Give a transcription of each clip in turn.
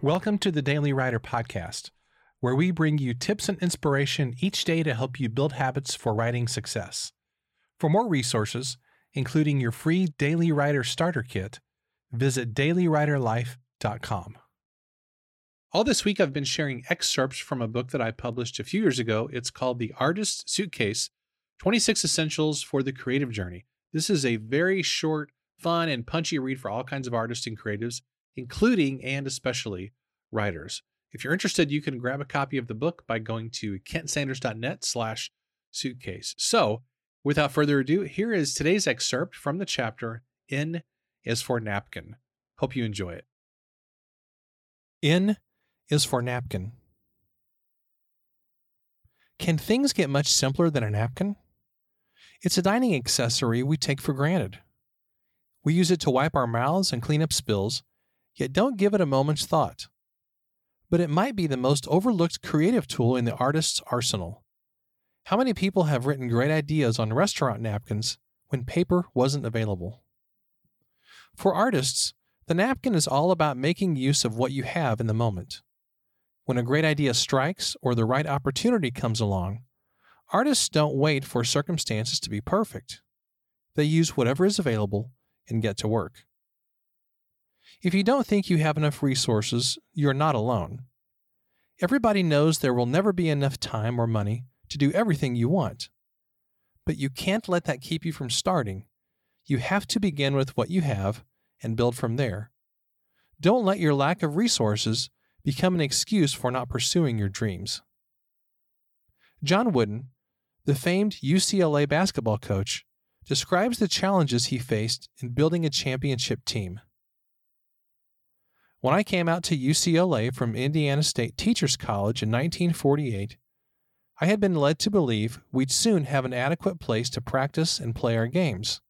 Welcome to the Daily Writer Podcast, where we bring you tips and inspiration each day to help you build habits for writing success. For more resources, including your free Daily Writer Starter Kit, visit dailywriterlife.com. All this week, I've been sharing excerpts from a book that I published a few years ago. It's called The Artist Suitcase 26 Essentials for the Creative Journey. This is a very short, fun, and punchy read for all kinds of artists and creatives including and especially writers. If you're interested, you can grab a copy of the book by going to kentsanders.net slash suitcase. So without further ado, here is today's excerpt from the chapter N is for Napkin. Hope you enjoy it. N is for napkin. Can things get much simpler than a napkin? It's a dining accessory we take for granted. We use it to wipe our mouths and clean up spills, yet don't give it a moment's thought. But it might be the most overlooked creative tool in the artist's arsenal. How many people have written great ideas on restaurant napkins when paper wasn't available? For artists, the napkin is all about making use of what you have in the moment. When a great idea strikes or the right opportunity comes along, artists don't wait for circumstances to be perfect. They use whatever is available and get to work. If you don't think you have enough resources, you're not alone. Everybody knows there will never be enough time or money to do everything you want. But you can't let that keep you from starting. You have to begin with what you have and build from there. Don't let your lack of resources become an excuse for not pursuing your dreams. John Wooden, the famed UCLA basketball coach, describes the challenges he faced in building a championship team. When I came out to UCLA from Indiana State Teachers College in 1948, I had been led to believe we'd soon have an adequate place to practice and play our games.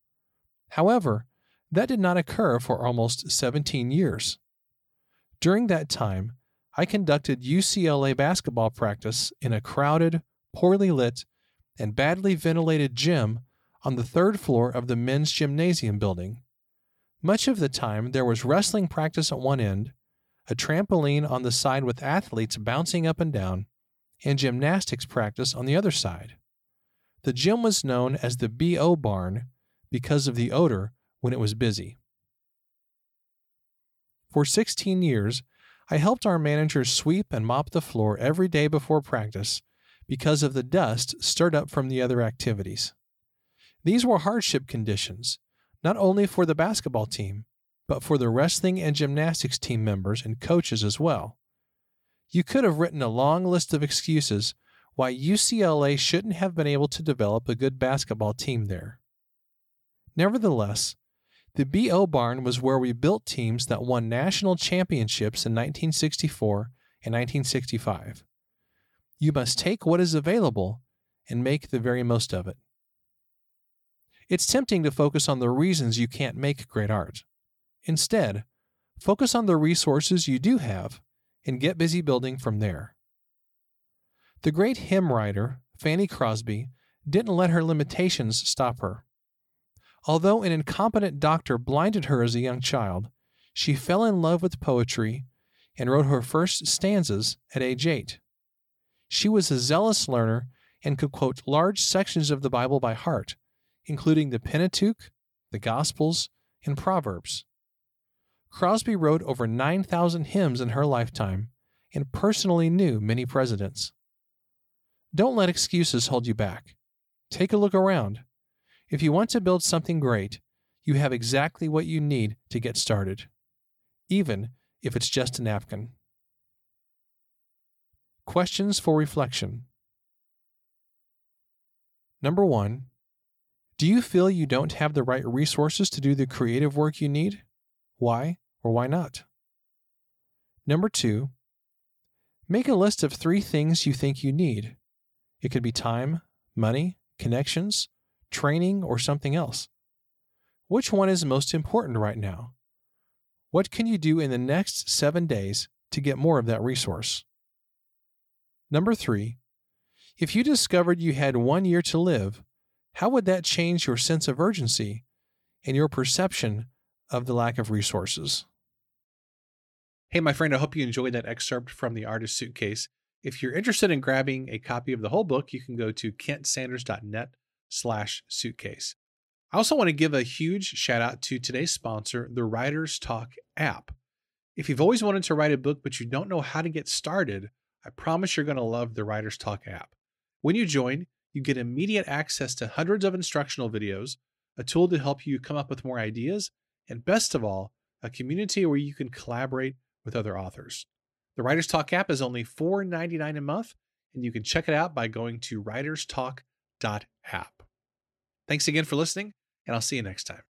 However, that did not occur for almost 17 years. During that time, I conducted UCLA basketball practice in a crowded, poorly lit, and badly ventilated gym on the third floor of the men's gymnasium building. Much of the time, there was wrestling practice at one end, a trampoline on the side with athletes bouncing up and down, and gymnastics practice on the other side. The gym was known as the BO barn because of the odor when it was busy. For 16 years, I helped our managers sweep and mop the floor every day before practice because of the dust stirred up from the other activities. These were hardship conditions, not only for the basketball team, but for the wrestling and gymnastics team members and coaches as well. You could have written a long list of excuses why UCLA shouldn't have been able to develop a good basketball team there. Nevertheless, the BO Barn was where we built teams that won national championships in 1964 and 1965. You must take what is available and make the very most of it. It's tempting to focus on the reasons you can't make great art. Instead, focus on the resources you do have and get busy building from there. The great hymn writer, Fanny Crosby, didn't let her limitations stop her. Although an incompetent doctor blinded her as a young child, she fell in love with poetry and wrote her first stanzas at age eight. She was a zealous learner and could quote large sections of the Bible by heart, including the Pentateuch, the Gospels, and Proverbs. Crosby wrote over 9,000 hymns in her lifetime and personally knew many presidents. Don't let excuses hold you back. Take a look around. If you want to build something great, you have exactly what you need to get started, even if it's just a napkin. Questions for reflection. Number one, do you feel you don't have the right resources to do the creative work you need? Why or why not? Number two, make a list of three things you think you need. It could be time, money, connections, training, or something else. Which one is most important right now? What can you do in the next seven days to get more of that resource? Number three, if you discovered you had one year to live, how would that change your sense of urgency and your perception of the lack of resources? Hey, my friend, I hope you enjoyed that excerpt from The Artist Suitcase. If you're interested in grabbing a copy of the whole book, you can go to kentsanders.net slash suitcase. I also want to give a huge shout out to today's sponsor, the Writer's Talk app. If you've always wanted to write a book but you don't know how to get started, I promise you're going to love the Writer's Talk app. When you join, you get immediate access to hundreds of instructional videos, a tool to help you come up with more ideas, and best of all, a community where you can collaborate with other authors. The Writer's Talk app is only $4.99 a month, and you can check it out by going to writerstalk.app. Thanks again for listening, and I'll see you next time.